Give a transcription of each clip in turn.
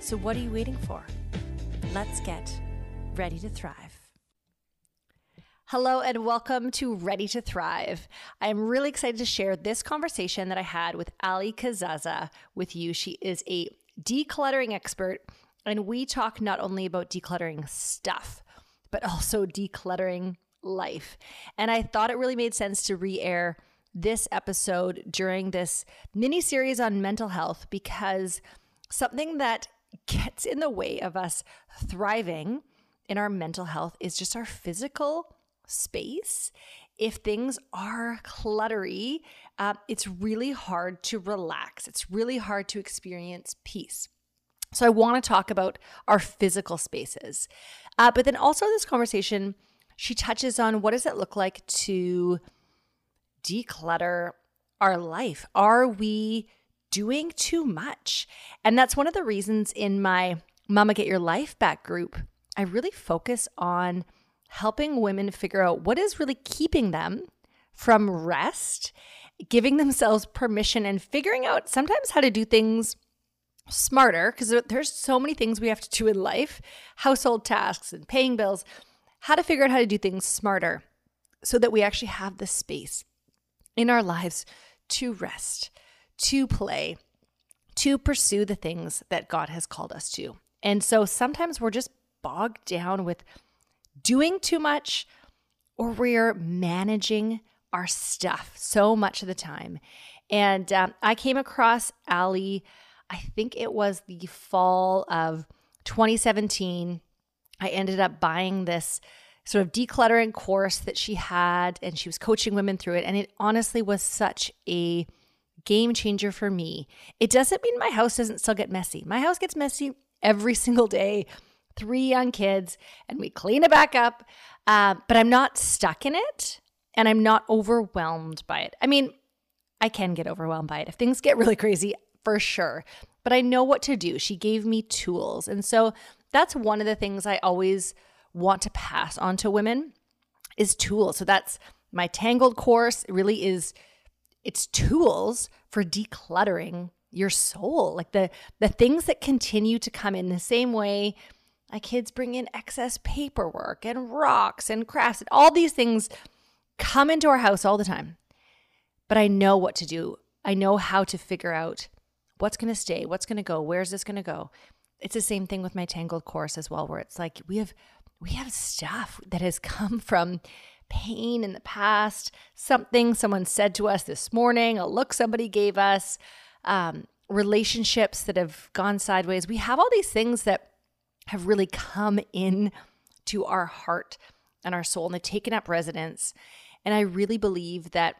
So, what are you waiting for? Let's get ready to thrive. Hello, and welcome to Ready to Thrive. I'm really excited to share this conversation that I had with Allie Casazza with you. She is a decluttering expert, and we talk not only about decluttering stuff, but also decluttering life. And I thought it really made sense to re air this episode during this mini series on mental health because something that gets in the way of us thriving in our mental health is just our physical space, if things are cluttery, uh, it's really hard to relax. It's really hard to experience peace. So, I want to talk about our physical spaces. Uh, but then also, in this conversation, she touches on what does it look like to declutter our life? Are we doing too much? And that's one of the reasons in my Mama Get Your Life Back group, I really focus on helping women figure out what is really keeping them from rest, giving themselves permission, and figuring out sometimes how to do things smarter because there's so many things we have to do in life household tasks and paying bills how to figure out how to do things smarter so that we actually have the space in our lives to rest to play to pursue the things that god has called us to and so sometimes we're just bogged down with doing too much or we're managing our stuff so much of the time. And um, I came across Allie, I think it was the fall of 2017. I ended up buying this sort of decluttering course that she had, and she was coaching women through it. And it honestly was such a game changer for me. It doesn't mean my house doesn't still get messy. My house gets messy every single day three young kids and we clean it back up. Uh, but I'm not stuck in it and I'm not overwhelmed by it. I mean, I can get overwhelmed by it if things get really crazy for sure, but I know what to do. She gave me tools. And so that's one of the things I always want to pass on to women is tools. So that's my Tangled course it really is it's tools for decluttering your soul. Like the the things that continue to come in the same way my kids bring in excess paperwork and rocks and crafts and all these things come into our house all the time. But I know what to do. I know how to figure out what's going to stay, what's going to go, where's this going to go. It's the same thing with my Tangled course as well, where it's like we have we have stuff that has come from pain in the past, something someone said to us this morning, a look somebody gave us, um, relationships that have gone sideways. We have all these things that have really come in to our heart and our soul and they've taken up residence. And I really believe that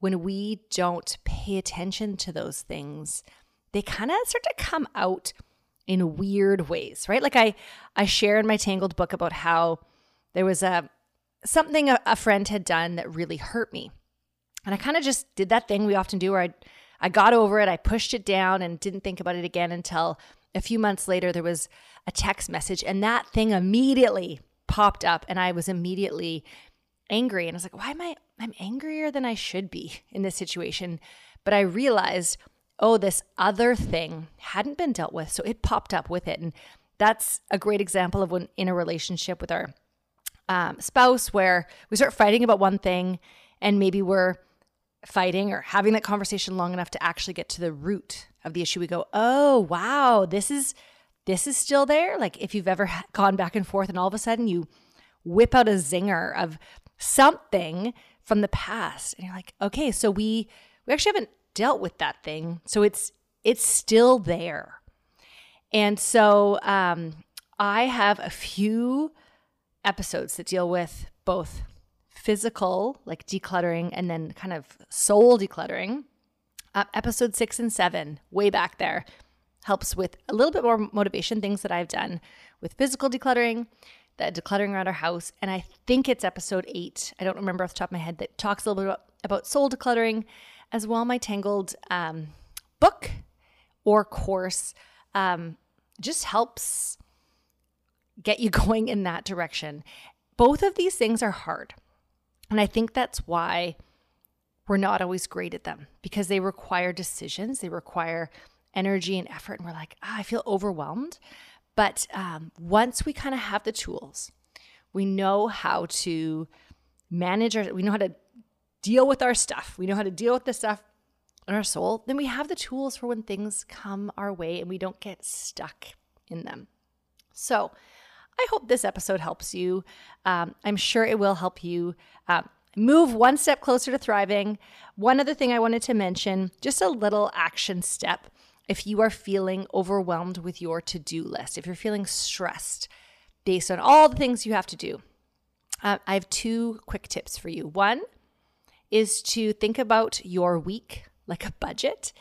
when we don't pay attention to those things, they kind of start to come out in weird ways, right? Like I I share in my Tangled book about how there was a something a, a friend had done that really hurt me. And I kind of just did that thing we often do where I I got over it, I pushed it down and didn't think about it again until a few months later, there was a text message, and that thing immediately popped up, and I was immediately angry. And I was like, why am I? I'm angrier than I should be in this situation. But I realized, oh, this other thing hadn't been dealt with. So it popped up with it. And that's a great example of when in a relationship with our um, spouse where we start fighting about one thing and maybe we're fighting or having that conversation long enough to actually get to the root of the issue. We go oh wow this is this is still there? Like if you've ever gone back and forth and all of a sudden you whip out a zinger of something from the past and you're like okay so we we actually haven't dealt with that thing. So it's it's still there. And so um i have a few episodes that deal with both physical, like decluttering, and then kind of soul decluttering. Uh, episode six and seven, way back there. helps with a little bit more motivation, things that I've done with physical decluttering, that decluttering around our house. And I think it's episode eight. I don't remember off the top of my head that talks a little bit about, about soul decluttering as well. My Tangled um, book or course um, just helps get you going in that direction. Both of these things are hard. And I think that's why we're not always great at them because they require decisions, they require energy and effort. And we're like, ah, I feel overwhelmed. But um, once we kind of have the tools, we know how to manage our, we know how to deal with our stuff, we know how to deal with the stuff in our soul, then we have the tools for when things come our way and we don't get stuck in them. So, I hope this episode helps you. Um, I'm sure it will help you um, move one step closer to thriving. One other thing I wanted to mention just a little action step if you are feeling overwhelmed with your to do list, if you're feeling stressed based on all the things you have to do. Uh, I have two quick tips for you. One is to think about your week like a budget.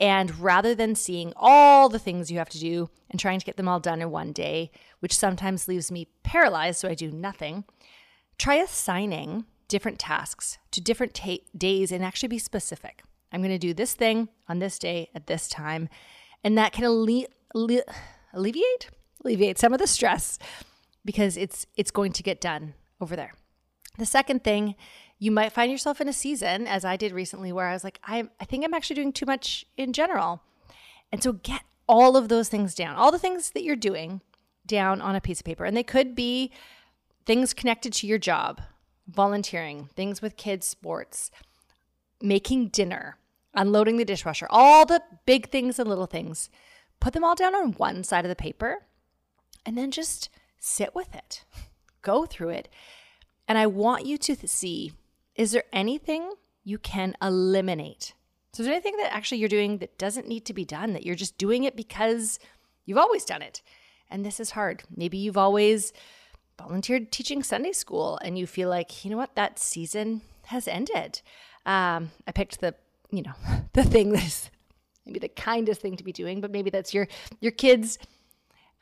And rather than seeing all the things you have to do and trying to get them all done in one day, which sometimes leaves me paralyzed so I do nothing, try assigning different tasks to different ta- days and actually be specific. I'm going to do this thing on this day at this time. And that can alle- alle- alleviate alleviate some of the stress because it's it's going to get done over there. The second thing, you might find yourself in a season as I did recently where I was like I I think I'm actually doing too much in general. And so get all of those things down. All the things that you're doing down on a piece of paper. And they could be things connected to your job, volunteering, things with kids, sports, making dinner, unloading the dishwasher, all the big things and little things. Put them all down on one side of the paper and then just sit with it. Go through it. And I want you to see is there anything you can eliminate? So, is there anything that actually you're doing that doesn't need to be done, that you're just doing it because you've always done it? And this is hard. Maybe you've always volunteered teaching Sunday school and you feel like, you know what, that season has ended. Um, I picked the, you know, the thing that is maybe the kindest thing to be doing, but maybe that's your your kids.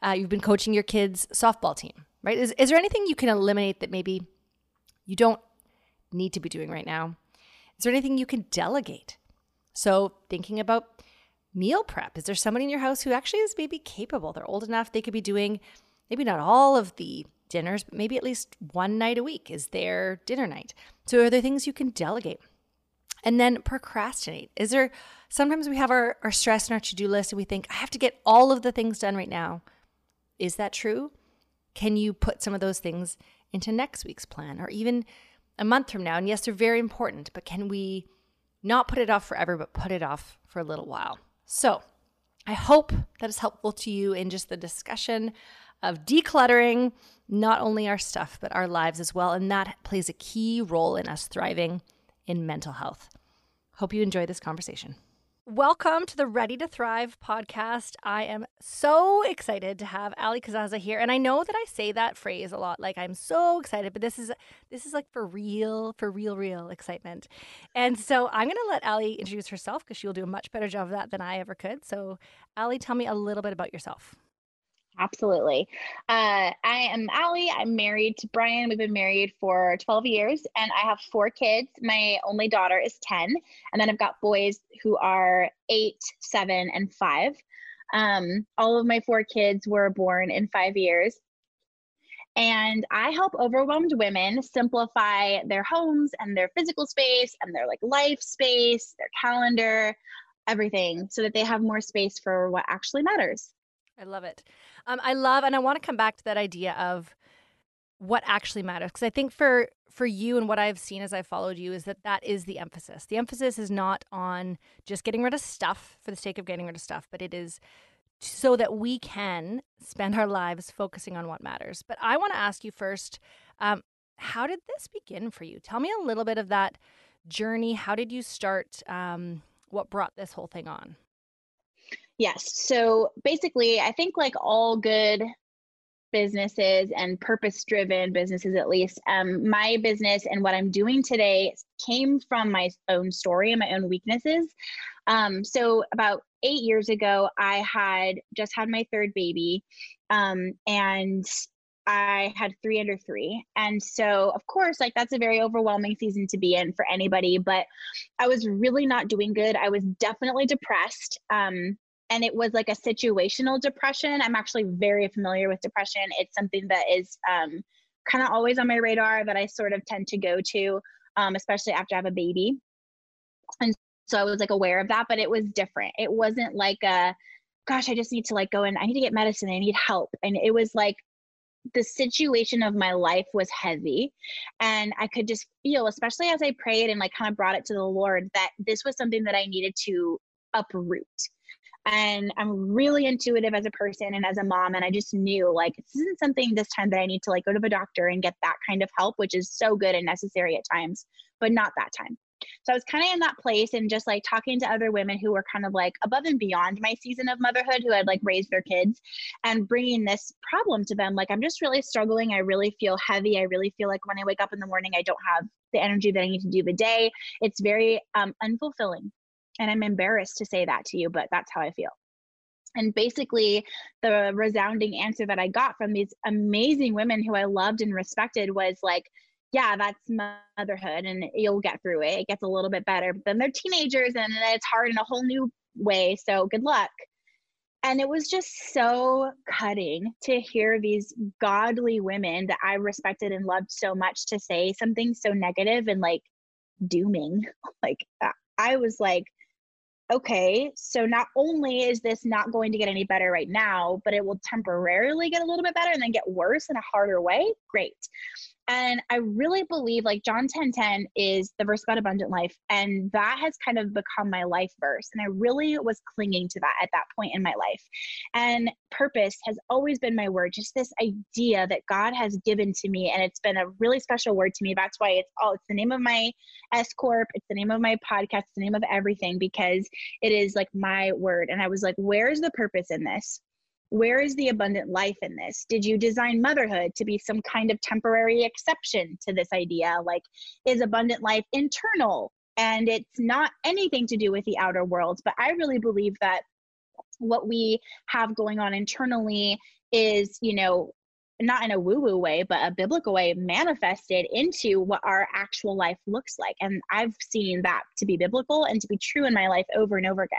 Uh, you've been coaching your kids softball team, right? Is is there anything you can eliminate that maybe you don't need to be doing right now? Is there anything you can delegate? So thinking about meal prep, is there somebody in your house who actually is maybe capable? They're old enough they could be doing maybe not all of the dinners, but maybe at least one night a week is their dinner night. So, are there things you can delegate? And then procrastinate. Is there sometimes we have our, our stress and our to do list and we think, I have to get all of the things done right now. Is that true? Can you put some of those things into next week's plan or even a month from now? And yes, they're very important, but can we not put it off forever, but put it off for a little while? So, I hope that is helpful to you in just the discussion of decluttering not only our stuff, but our lives as well. And that plays a key role in us thriving in mental health. Hope you enjoy this conversation. Welcome to the Ready to Thrive podcast. I am so excited to have Allie Casazza here. And I know that I say that phrase a lot, like I'm so excited, but this is this is like for real, for real, real excitement. And so I'm gonna let Allie introduce herself because she'll do a much better job of that than I ever could. So Allie, tell me a little bit about yourself. Absolutely. Uh, I am Allie. I'm married to Brian. We've been married for 12 years and I have four kids. My only daughter is 10. And then I've got boys who are eight, seven, and five. Um, all of my four kids were born in five years. And I help overwhelmed women simplify their homes and their physical space and their like life space, their calendar, everything so that they have more space for what actually matters. I love it. Um, I love, and I want to come back to that idea of what actually matters because I think for for you and what I've seen as I've followed you is that that is the emphasis. The emphasis is not on just getting rid of stuff for the sake of getting rid of stuff, but it is so that we can spend our lives focusing on what matters. But I want to ask you first, um, how did this begin for you? Tell me a little bit of that journey. How did you start? Um, what brought this whole thing on? Yes. So basically, I think like all good businesses and purpose driven businesses, at least, um, my business and what I'm doing today came from my own story and my own weaknesses. Um, so about eight years ago, I had just had my third baby. Um, and I had three under three. And so, of course, like that's a very overwhelming season to be in for anybody, but I was really not doing good. I was definitely depressed. Um, and it was like a situational depression. I'm actually very familiar with depression. It's something that is um, kind of always on my radar that I sort of tend to go to, um, especially after I have a baby. And so I was like aware of that, but it was different. It wasn't like a, gosh, I just need to like go and I need to get medicine. I need help. And it was like the situation of my life was heavy and i could just feel especially as i prayed and like kind of brought it to the lord that this was something that i needed to uproot and i'm really intuitive as a person and as a mom and i just knew like this isn't something this time that i need to like go to the doctor and get that kind of help which is so good and necessary at times but not that time so I was kind of in that place and just like talking to other women who were kind of like above and beyond my season of motherhood who had like raised their kids and bringing this problem to them. Like, I'm just really struggling. I really feel heavy. I really feel like when I wake up in the morning, I don't have the energy that I need to do the day. It's very um, unfulfilling. And I'm embarrassed to say that to you, but that's how I feel. And basically, the resounding answer that I got from these amazing women who I loved and respected was like, yeah, that's motherhood and you'll get through it. It gets a little bit better. But then they're teenagers and it's hard in a whole new way. So good luck. And it was just so cutting to hear these godly women that I respected and loved so much to say something so negative and like dooming. Like, I was like, okay, so not only is this not going to get any better right now, but it will temporarily get a little bit better and then get worse in a harder way. Great. And I really believe like John 10 10 is the verse about abundant life. And that has kind of become my life verse. And I really was clinging to that at that point in my life. And purpose has always been my word, just this idea that God has given to me. And it's been a really special word to me. That's why it's all, it's the name of my S Corp, it's the name of my podcast, the name of everything, because it is like my word. And I was like, where's the purpose in this? Where is the abundant life in this? Did you design motherhood to be some kind of temporary exception to this idea? Like, is abundant life internal? And it's not anything to do with the outer world. But I really believe that what we have going on internally is, you know, not in a woo woo way, but a biblical way manifested into what our actual life looks like. And I've seen that to be biblical and to be true in my life over and over again.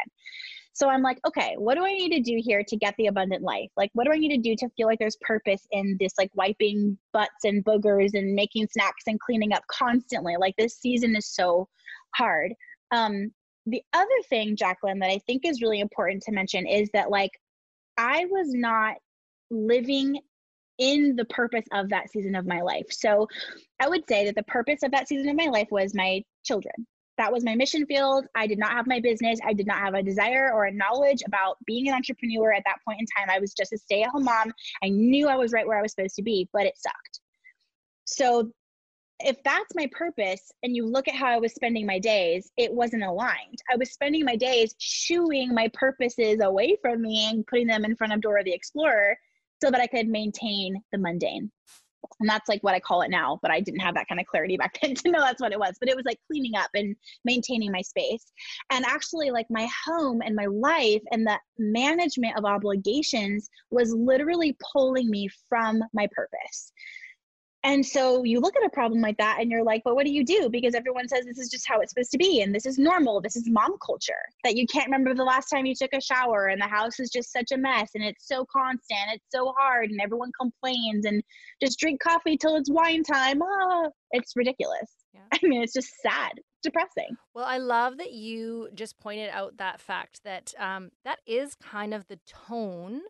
So I'm like, okay, what do I need to do here to get the abundant life? Like, what do I need to do to feel like there's purpose in this, like wiping butts and boogers and making snacks and cleaning up constantly? Like, this season is so hard. Um, the other thing, Jacqueline, that I think is really important to mention is that, like, I was not living in the purpose of that season of my life. So I would say that the purpose of that season of my life was my children that was my mission field. I did not have my business. I did not have a desire or a knowledge about being an entrepreneur at that point in time. I was just a stay at home mom. I knew I was right where I was supposed to be, but it sucked. So, if that's my purpose and you look at how I was spending my days, it wasn't aligned. I was spending my days shooing my purposes away from me and putting them in front of Dora the Explorer so that I could maintain the mundane and that's like what I call it now, but I didn't have that kind of clarity back then to know that's what it was. But it was like cleaning up and maintaining my space. And actually, like my home and my life and the management of obligations was literally pulling me from my purpose. And so you look at a problem like that and you're like, but what do you do? Because everyone says this is just how it's supposed to be. And this is normal. This is mom culture that you can't remember the last time you took a shower and the house is just such a mess and it's so constant. It's so hard and everyone complains and just drink coffee till it's wine time. Oh, it's ridiculous. Yeah. I mean, it's just sad, depressing. Well, I love that you just pointed out that fact that um, that is kind of the tone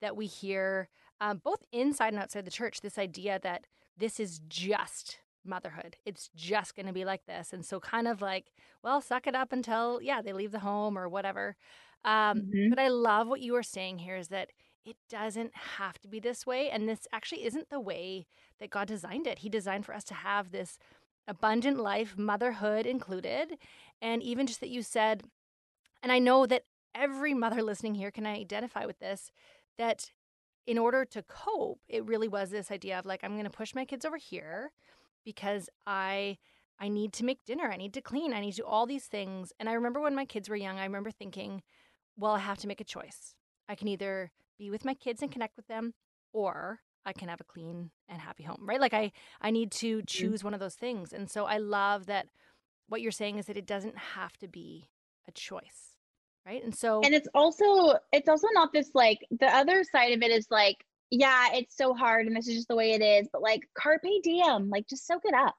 that we hear um, both inside and outside the church. This idea that this is just motherhood. It's just going to be like this. And so, kind of like, well, suck it up until, yeah, they leave the home or whatever. Um, mm-hmm. But I love what you are saying here is that it doesn't have to be this way. And this actually isn't the way that God designed it. He designed for us to have this abundant life, motherhood included. And even just that you said, and I know that every mother listening here can identify with this, that in order to cope, it really was this idea of like, I'm going to push my kids over here because I. I need to make dinner. I need to clean. I need to do all these things. And I remember when my kids were young, I remember thinking, well, I have to make a choice. I can either be with my kids and connect with them, or I can have a clean and happy home, right? Like I, I need to mm-hmm. choose one of those things. And so I love that what you're saying is that it doesn't have to be a choice, right? And so, and it's also, it's also not this like the other side of it is like, yeah, it's so hard and this is just the way it is, but like carpe diem, like just soak it up.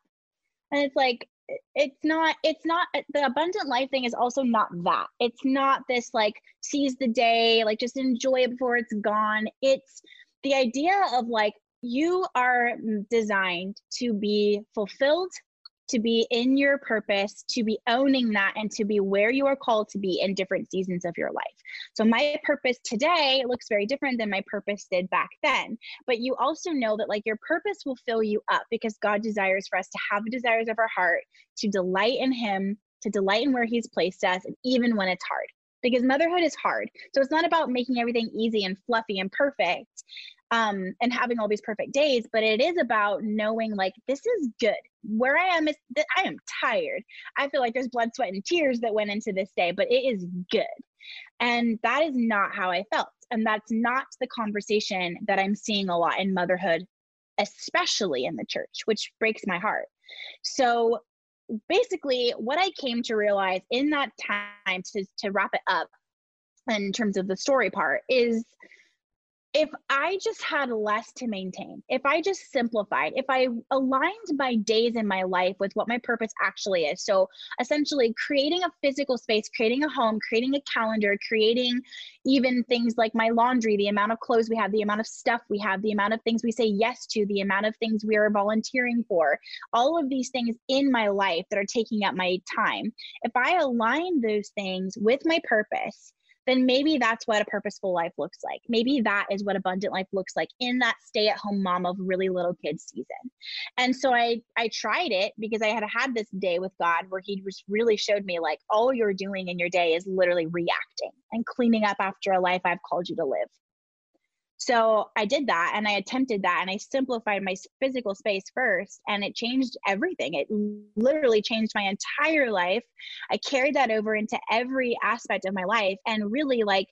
And it's like, it's not it's not uh, the abundant life thing is also not that it's not this like seize the day like just enjoy it before it's gone it's the idea of like you are designed to be fulfilled to be in your purpose, to be owning that, and to be where you are called to be in different seasons of your life. So, my purpose today looks very different than my purpose did back then. But you also know that, like, your purpose will fill you up because God desires for us to have the desires of our heart, to delight in Him, to delight in where He's placed us, and even when it's hard. Because motherhood is hard. So, it's not about making everything easy and fluffy and perfect um, and having all these perfect days, but it is about knowing like this is good. Where I am is that I am tired. I feel like there's blood, sweat, and tears that went into this day, but it is good. And that is not how I felt. And that's not the conversation that I'm seeing a lot in motherhood, especially in the church, which breaks my heart. So basically, what I came to realize in that time to, to wrap it up in terms of the story part is if I just had less to maintain, if I just simplified, if I aligned my days in my life with what my purpose actually is. So essentially, creating a physical space, creating a home, creating a calendar, creating even things like my laundry, the amount of clothes we have, the amount of stuff we have, the amount of things we say yes to, the amount of things we are volunteering for, all of these things in my life that are taking up my time. If I align those things with my purpose, then maybe that's what a purposeful life looks like. Maybe that is what abundant life looks like in that stay at home mom of really little kids season. And so I I tried it because I had had this day with God where he just really showed me like all you're doing in your day is literally reacting and cleaning up after a life I've called you to live. So I did that and I attempted that and I simplified my physical space first and it changed everything. It literally changed my entire life. I carried that over into every aspect of my life and really like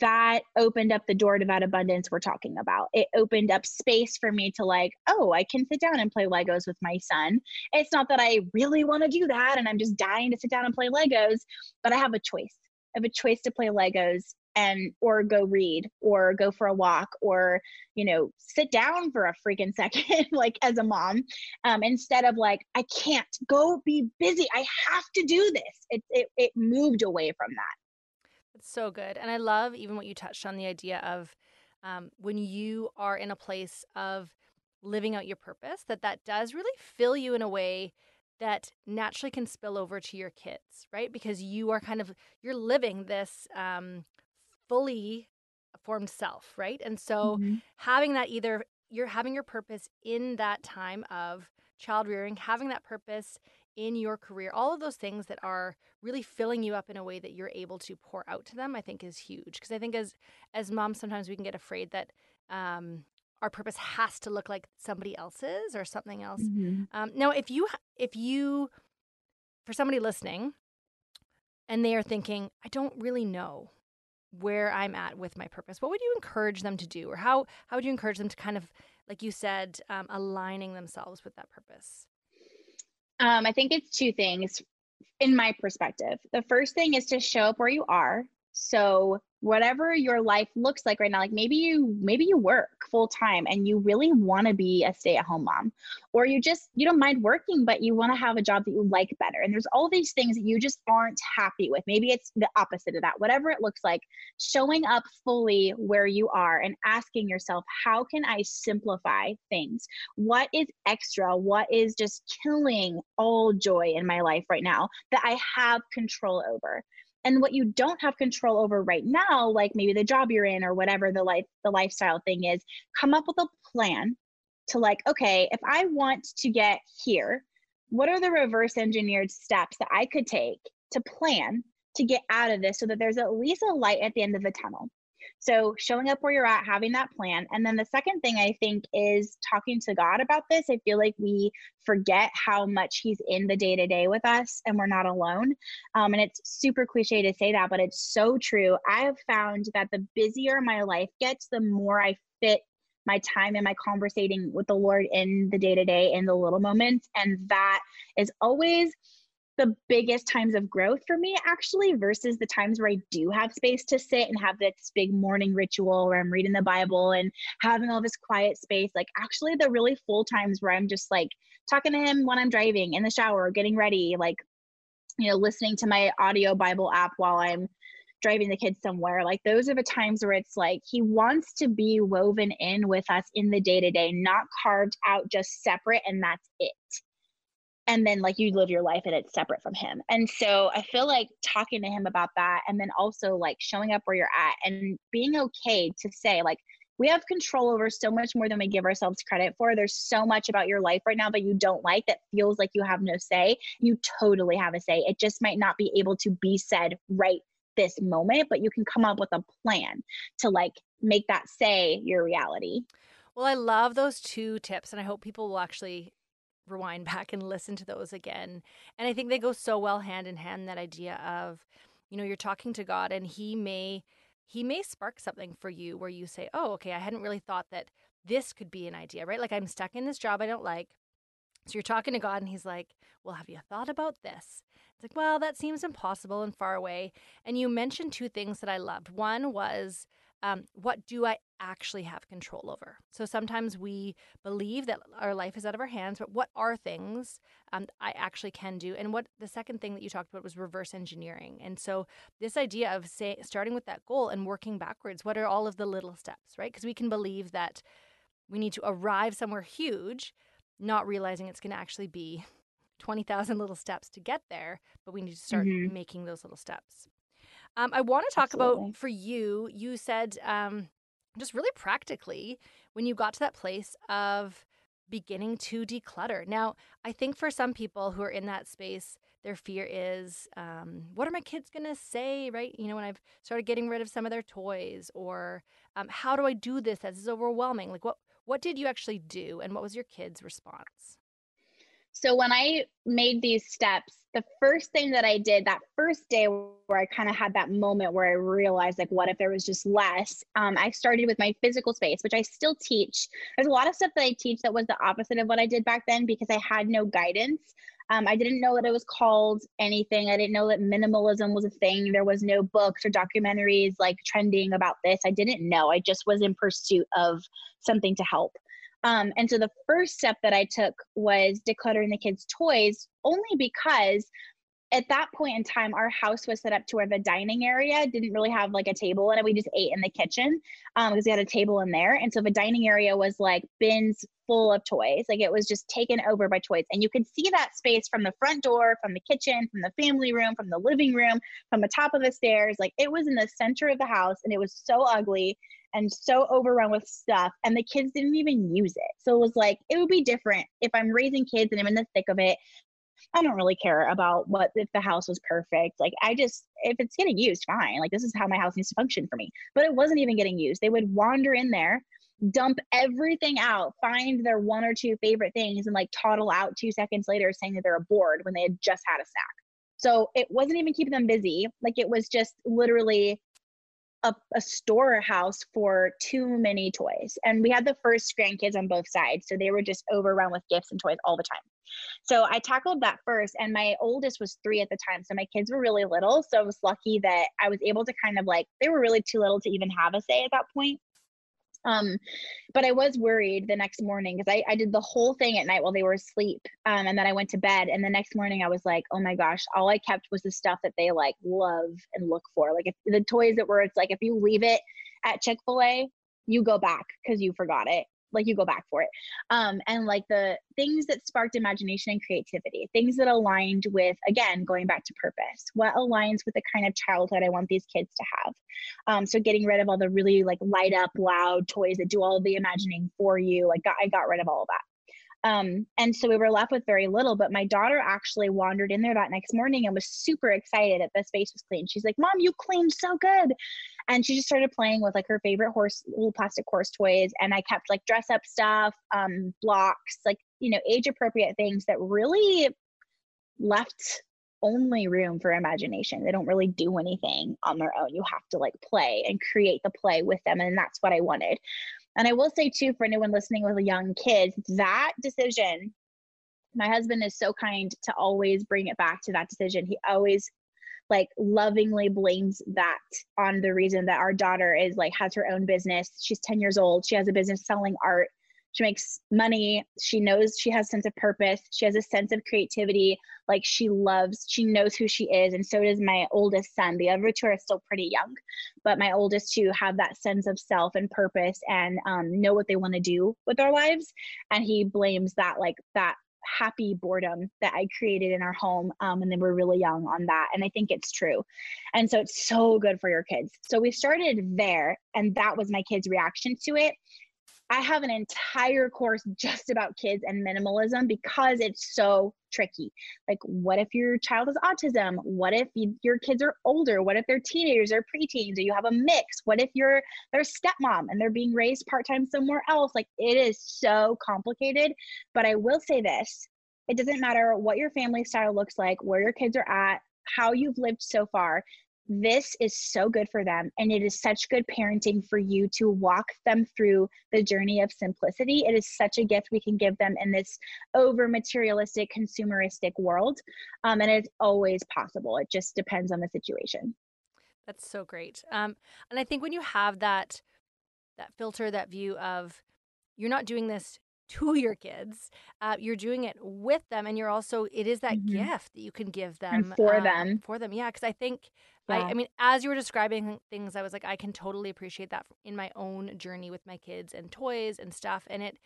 that opened up the door to that abundance we're talking about. It opened up space for me to like, oh, I can sit down and play Legos with my son. It's not that I really want to do that and I'm just dying to sit down and play Legos, but I have a choice. I have a choice to play Legos and or go read or go for a walk or you know sit down for a freaking second like as a mom um, instead of like i can't go be busy. I have to do this. It, it, it moved away from that. It's so good and i love even what you touched on the idea of um, when you are in a place of living out your purpose that that does really fill you in a way that naturally can spill over to your kids right? Because you are kind of you're living this um, fully formed self, right? And so mm-hmm. having that either you're having your purpose in that time of child rearing, having that purpose in your career, all of those things that are really filling you up in a way that you're able to pour out to them, I think is huge. Because I think as as moms, sometimes we can get afraid that um, our purpose has to look like somebody else's or something else. Mm-hmm. Um, now, if you if you for somebody listening, and they are thinking, I don't really know where I'm at with my purpose, what would you encourage them to do, or how how would you encourage them to kind of, like you said, um, aligning themselves with that purpose? Um, I think it's two things in my perspective. The first thing is to show up where you are. So whatever your life looks like right now like maybe you maybe you work full time and you really want to be a stay at home mom or you just you don't mind working but you want to have a job that you like better. And there's all these things that you just aren't happy with. Maybe it's the opposite of that. Whatever it looks like showing up fully where you are and asking yourself how can i simplify things? What is extra? What is just killing all joy in my life right now that i have control over and what you don't have control over right now like maybe the job you're in or whatever the life the lifestyle thing is come up with a plan to like okay if i want to get here what are the reverse engineered steps that i could take to plan to get out of this so that there's at least a light at the end of the tunnel So showing up where you're at, having that plan. And then the second thing I think is talking to God about this. I feel like we forget how much He's in the day to day with us and we're not alone. Um, and it's super cliche to say that, but it's so true. I have found that the busier my life gets, the more I fit my time and my conversating with the Lord in the day to day, in the little moments. And that is always the biggest times of growth for me actually versus the times where I do have space to sit and have this big morning ritual where I'm reading the Bible and having all this quiet space. Like actually the really full times where I'm just like talking to him when I'm driving in the shower, getting ready, like you know, listening to my audio Bible app while I'm driving the kids somewhere. Like those are the times where it's like he wants to be woven in with us in the day to day, not carved out just separate and that's it. And then like you live your life and it's separate from him. And so I feel like talking to him about that and then also like showing up where you're at and being okay to say like we have control over so much more than we give ourselves credit for. There's so much about your life right now that you don't like that feels like you have no say. You totally have a say. It just might not be able to be said right this moment, but you can come up with a plan to like make that say your reality. Well, I love those two tips, and I hope people will actually rewind back and listen to those again. And I think they go so well hand in hand that idea of, you know, you're talking to God and he may he may spark something for you where you say, "Oh, okay, I hadn't really thought that this could be an idea." Right? Like I'm stuck in this job I don't like. So you're talking to God and he's like, "Well, have you thought about this?" It's like, well, that seems impossible and far away. And you mentioned two things that I loved. One was, um, what do I actually have control over? So sometimes we believe that our life is out of our hands, but what are things um, I actually can do? And what the second thing that you talked about was reverse engineering. And so this idea of say starting with that goal and working backwards, what are all of the little steps, right? Because we can believe that we need to arrive somewhere huge, not realizing it's going to actually be 20,000 little steps to get there, but we need to start mm-hmm. making those little steps. Um, I want to talk Absolutely. about for you, you said um, just really practically when you got to that place of beginning to declutter. Now, I think for some people who are in that space, their fear is um, what are my kids going to say, right? You know, when I've started getting rid of some of their toys, or um, how do I do this? This is overwhelming. Like, what, what did you actually do, and what was your kids' response? So when I made these steps, the first thing that I did that first day where I kind of had that moment where I realized like what if there was just less, um, I started with my physical space, which I still teach. There's a lot of stuff that I teach that was the opposite of what I did back then because I had no guidance. Um, I didn't know that it was called anything. I didn't know that minimalism was a thing. There was no books or documentaries like trending about this. I didn't know. I just was in pursuit of something to help. Um, and so the first step that I took was decluttering the kids' toys, only because at that point in time, our house was set up to where the dining area didn't really have like a table in it. We just ate in the kitchen um, because we had a table in there. And so the dining area was like bins full of toys. Like it was just taken over by toys. And you could see that space from the front door, from the kitchen, from the family room, from the living room, from the top of the stairs. Like it was in the center of the house and it was so ugly and so overrun with stuff and the kids didn't even use it. So it was like it would be different if i'm raising kids and i'm in the thick of it. I don't really care about what if the house was perfect. Like i just if it's getting used fine. Like this is how my house needs to function for me. But it wasn't even getting used. They would wander in there dump everything out find their one or two favorite things and like toddle out two seconds later saying that they're bored when they had just had a snack. So it wasn't even keeping them busy. Like it was just literally a, a storehouse for too many toys. And we had the first grandkids on both sides. So they were just overrun with gifts and toys all the time. So I tackled that first. And my oldest was three at the time. So my kids were really little. So I was lucky that I was able to kind of like, they were really too little to even have a say at that point. Um, but I was worried the next morning because I, I did the whole thing at night while they were asleep. Um, and then I went to bed. And the next morning I was like, oh my gosh, all I kept was the stuff that they like love and look for. Like if the toys that were, it's like if you leave it at Chick fil A, you go back because you forgot it like you go back for it. Um and like the things that sparked imagination and creativity things that aligned with again going back to purpose. What aligns with the kind of childhood i want these kids to have? Um so getting rid of all the really like light up loud toys that do all the imagining for you like got, i got rid of all of that Um, and so we were left with very little. But my daughter actually wandered in there that next morning and was super excited that the space was clean. She's like, Mom, you cleaned so good. And she just started playing with like her favorite horse, little plastic horse toys. And I kept like dress up stuff, um, blocks, like, you know, age appropriate things that really left only room for imagination. They don't really do anything on their own. You have to like play and create the play with them. And that's what I wanted. And I will say too, for anyone listening with a young kids, that decision, my husband is so kind to always bring it back to that decision. He always like lovingly blames that on the reason that our daughter is like has her own business. She's 10 years old. She has a business selling art she makes money she knows she has sense of purpose she has a sense of creativity like she loves she knows who she is and so does my oldest son the other two are still pretty young but my oldest two have that sense of self and purpose and um, know what they want to do with their lives and he blames that like that happy boredom that I created in our home um, when they were really young on that. And I think it's true. And so it's so good for your kids. So we started there, and that was my kids' reaction to it. I have an entire course just about kids and minimalism because it's so tricky. Like, what if your child has autism? What if you, your kids are older? What if they're teenagers or preteens or you have a mix? What if you're their stepmom and they're being raised part time somewhere else? Like, it is so complicated. But I will say this it doesn't matter what your family style looks like, where your kids are at, how you've lived so far this is so good for them and it is such good parenting for you to walk them through the journey of simplicity it is such a gift we can give them in this over materialistic consumeristic world um, and it's always possible it just depends on the situation that's so great um, and i think when you have that that filter that view of you're not doing this to your kids. Uh, you're doing it with them, and you're also it is that mm-hmm. gift that you can give them and for um, them for them. Yeah, because I think yeah. I, I mean, as you were describing things, I was like, I can totally appreciate that in my own journey with my kids and toys and stuff, and it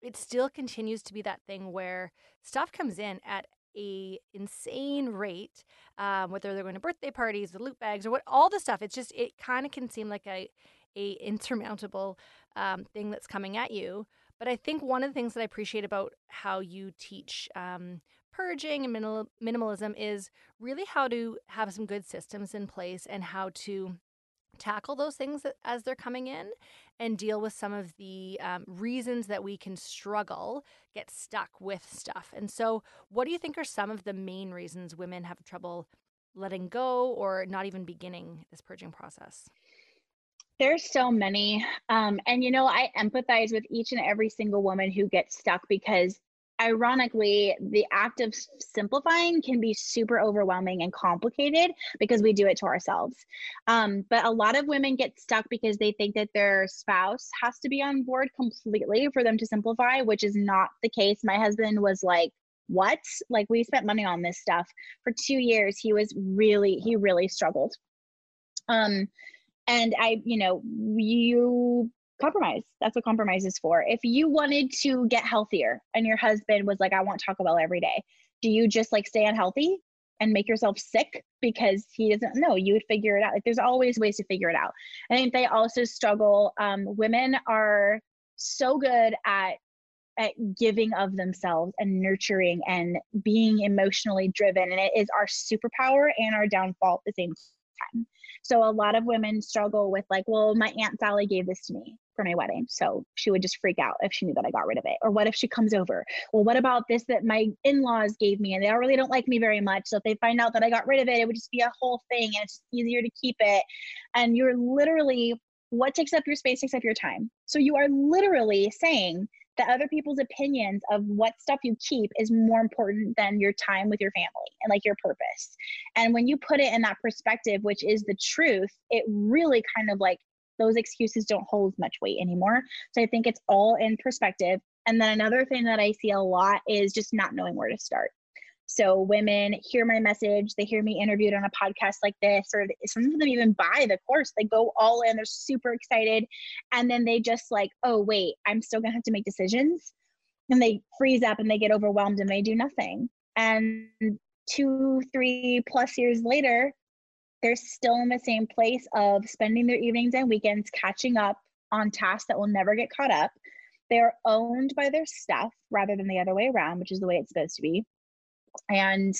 it still continues to be that thing where stuff comes in at a insane rate um, whether they're going to birthday parties the loot bags or what all the stuff it's just it kind of can seem like a a insurmountable um, thing that's coming at you but I think one of the things that I appreciate about how you teach um, purging and minimal, minimalism is really how to have some good systems in place and how to tackle those things as they're coming in and deal with some of the um, reasons that we can struggle, get stuck with stuff. And so, what do you think are some of the main reasons women have trouble letting go or not even beginning this purging process? There's so many. Um, and, you know, I empathize with each and every single woman who gets stuck because ironically, the act of simplifying can be super overwhelming and complicated because we do it to ourselves. Um, but a lot of women get stuck because they think that their spouse has to be on board completely for them to simplify, which is not the case. My husband was like, what? Like, we spent money on this stuff for two years. He was really, he really struggled. Um, and i you know you compromise. That's what compromise is for. If you wanted to get healthier and your husband was like i want taco bell every day do you just like stay unhealthy and make yourself sick because he doesn't? Know you would figure it out. Like there's always ways to figure it out. I think they also struggle um, women are so good at at giving of themselves and nurturing and being emotionally driven and it is our superpower and our downfall at the same time. So a lot of women struggle with like, well, my Aunt Sally gave this to me for my wedding. So she would just freak out if she knew that I got rid of it. Or what if she comes over? Well, what about this that my in-laws gave me and they really don't like me very much. So if they find out that I got rid of it, it would just be a whole thing and it's easier to keep it. And you're literally what takes up your space takes up your time. So you are literally saying that other people's opinions of what stuff you keep is more important than your time with your family and like your purpose. And when you put it in that perspective, which is the truth, it really kind of like those excuses don't hold much weight anymore. So I think it's all in perspective. And then another thing that I see a lot is just not knowing where to start. So women hear my message, they hear me interviewed on a podcast like this, or some of them even buy the course. They go all in, they're super excited. And then they just like, oh, wait, I'm still gonna have to make decisions. And they freeze up and they get overwhelmed and they do nothing. And two, three plus years later, they're still in the same place of spending their evenings and weekends catching up on tasks that will never get caught up they're owned by their stuff rather than the other way around, which is the way it's supposed to be. And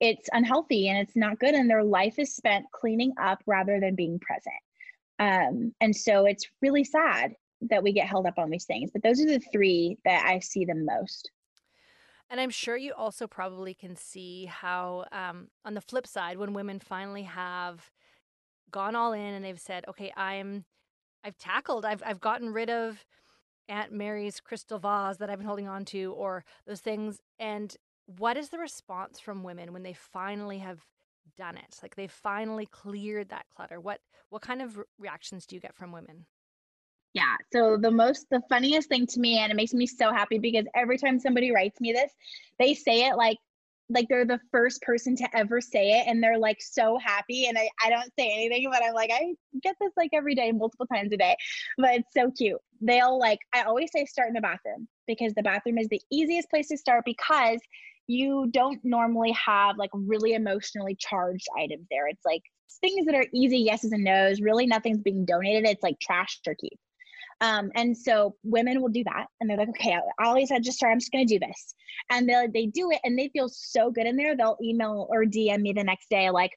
it's unhealthy and it's not good. And their life is spent cleaning up rather than being present. Um, and so it's really sad that we get held up on these things. But those are the three that I see the most. And I'm sure you also probably can see how, um, on the flip side, when women finally have gone all in and they've said, "Okay, I'm, I've tackled, I've, I've gotten rid of Aunt Mary's crystal vase that I've been holding on to, or those things," and what is the response from women when they finally have done it? Like they've finally cleared that clutter. What what kind of re- reactions do you get from women? Yeah. So the most the funniest thing to me and it makes me so happy because every time somebody writes me this, they say it like like they're the first person to ever say it and they're like so happy and I, I don't say anything but i'm like i get this like every day multiple times a day but it's so cute they'll like i always say start in the bathroom because the bathroom is the easiest place to start because you don't normally have like really emotionally charged items there. It's like things that are easy yeses and nos. Really, nothing's being donated. It's like trash or keep. Um, and so women will do that, and they're like, "Okay, I always start. I'm just gonna do this," and they they do it, and they feel so good in there. They'll email or DM me the next day, like,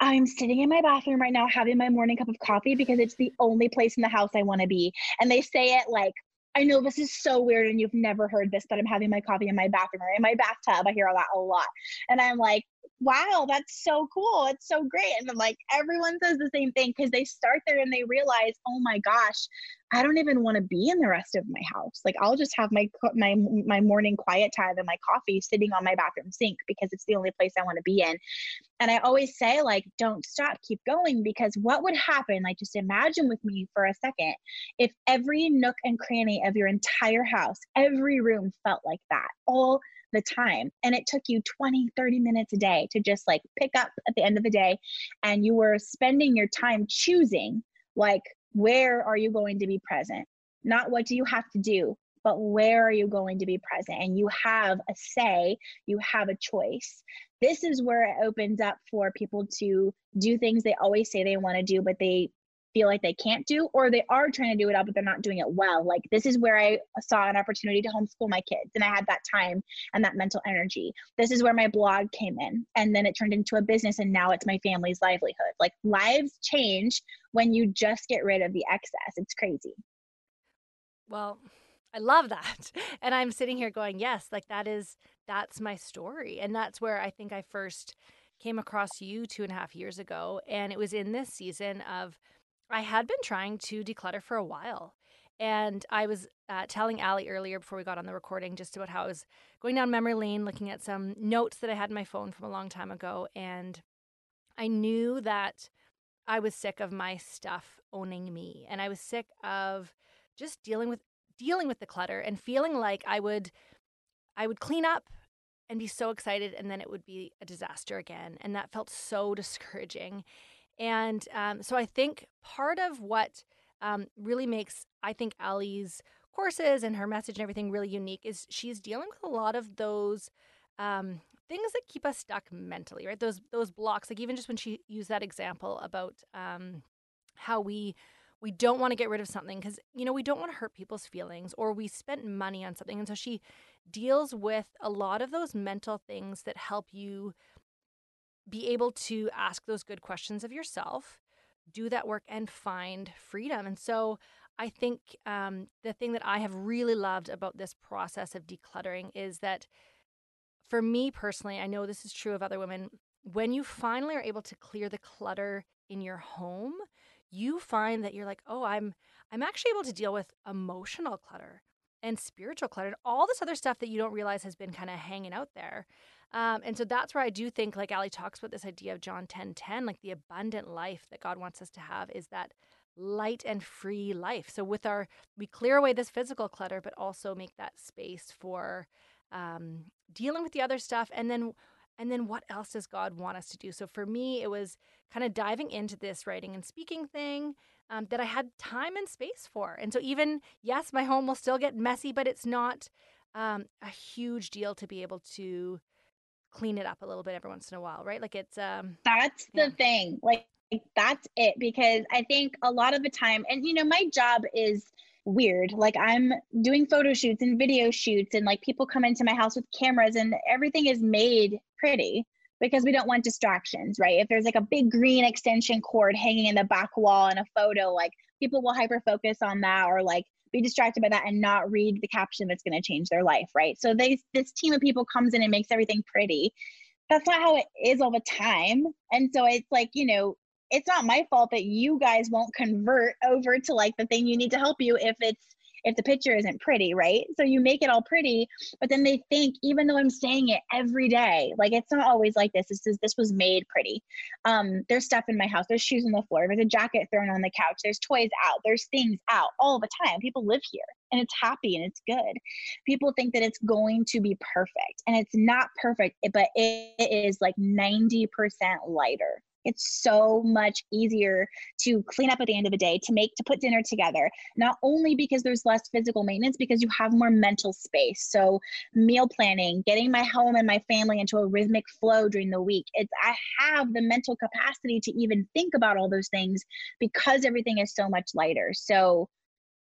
I'm sitting in my bathroom right now having my morning cup of coffee because it's the only place in the house I want to be. And they say it like I know this is so weird and you've never heard this, but I'm having my coffee in my bathroom or in my bathtub. I hear all that a lot. And I'm like, wow, that's so cool. It's so great. And I'm like, everyone says the same thing because they start there and they realize, oh my gosh, I don't even want to be in the rest of my house. Like I'll just have my my my morning quiet time and my coffee sitting on my bathroom sink because it's the only place I want to be in. And I always say like don't stop, keep going because what would happen like just imagine with me for a second if every nook and cranny of your entire house, every room felt like that. All the time and it took you 20 30 minutes a day to just like pick up at the end of the day and you were spending your time choosing like where are you going to be present? Not what do you have to do but where are you going to be present? And you have a say you have a choice. This is where it opens up for people to do things they always say they want to do but they feel like they can't do or they are trying to do it all but they're not doing it well. Like this is where i saw an opportunity to homeschool my kids and i had that time and that mental energy. This is where my blog came in and then it turned into a business and now it's my family's livelihood. Like lives change when you just get rid of the excess. It's crazy. Well i love that. And i'm sitting here going yes like that is that's my story. And that's where i think i first came across you two and a half years ago. And it was in this season of I had been trying to declutter for a while. And I was uh, telling Allie earlier before we got on the recording just about how I was going down memory lane, looking at some notes that I had in my phone from a long time ago. And I knew that I was sick of my stuff owning me. And I was sick of just dealing with dealing with the clutter and feeling like I would I would clean up and be so excited and then it would be a disaster again. And that felt so discouraging. And um, so I think part of what um, really makes, I think, Allie's courses and her message and everything really unique is she's dealing with a lot of those um, things that keep us stuck mentally, right? Those those blocks. Like even just when she used that example about um, how we we don't want to get rid of something because you know we don't want to hurt people's feelings or we spent money on something, and so she deals with a lot of those mental things that help you be able to ask those good questions of yourself, do that work, and find freedom. And so I think um, the thing that I have really loved about this process of decluttering is that for me personally, I know this is true of other women, when you finally are able to clear the clutter in your home, you find that you're like, oh, I'm I'm actually able to deal with emotional clutter and spiritual clutter and all this other stuff that you don't realize has been kind of hanging out there. Um, and so that's where I do think, like Allie talks about this idea of John 10 10, like the abundant life that God wants us to have is that light and free life. So with our, we clear away this physical clutter, but also make that space for um, dealing with the other stuff. And then, and then what else does God want us to do? So for me, it was kind of diving into this writing and speaking thing um, that I had time and space for. And so even, yes, my home will still get messy, but it's not um, a huge deal to be able to clean it up a little bit every once in a while, right? Like it's um That's the yeah. thing. Like that's it because I think a lot of the time and you know my job is weird. Like I'm doing photo shoots and video shoots, and like people come into my house with cameras, and everything is made pretty because we don't want distractions, right? If there's like a big green extension cord hanging in the back wall in a photo, like people will hyper focus on that or like be distracted by that and not read the caption that's going to change their life, right? So they this team of people comes in and makes everything pretty. That's not how it is all the time. And so it's like, you know, it's not my fault that you guys won't convert over to like the thing you need to help you if it's if the picture isn't pretty, right? So you make it all pretty, but then they think, even though I'm saying it every day, like it's not always like this. This is this was made pretty. Um, there's stuff in my house. There's shoes on the floor. There's a jacket thrown on the couch. There's toys out. There's things out all the time. People live here and it's happy and it's good. People think that it's going to be perfect and it's not perfect, but it is like 90% lighter. It's so much easier to clean up at the end of the day, to make, to put dinner together, not only because there's less physical maintenance, because you have more mental space. So, meal planning, getting my home and my family into a rhythmic flow during the week. It's, I have the mental capacity to even think about all those things because everything is so much lighter. So,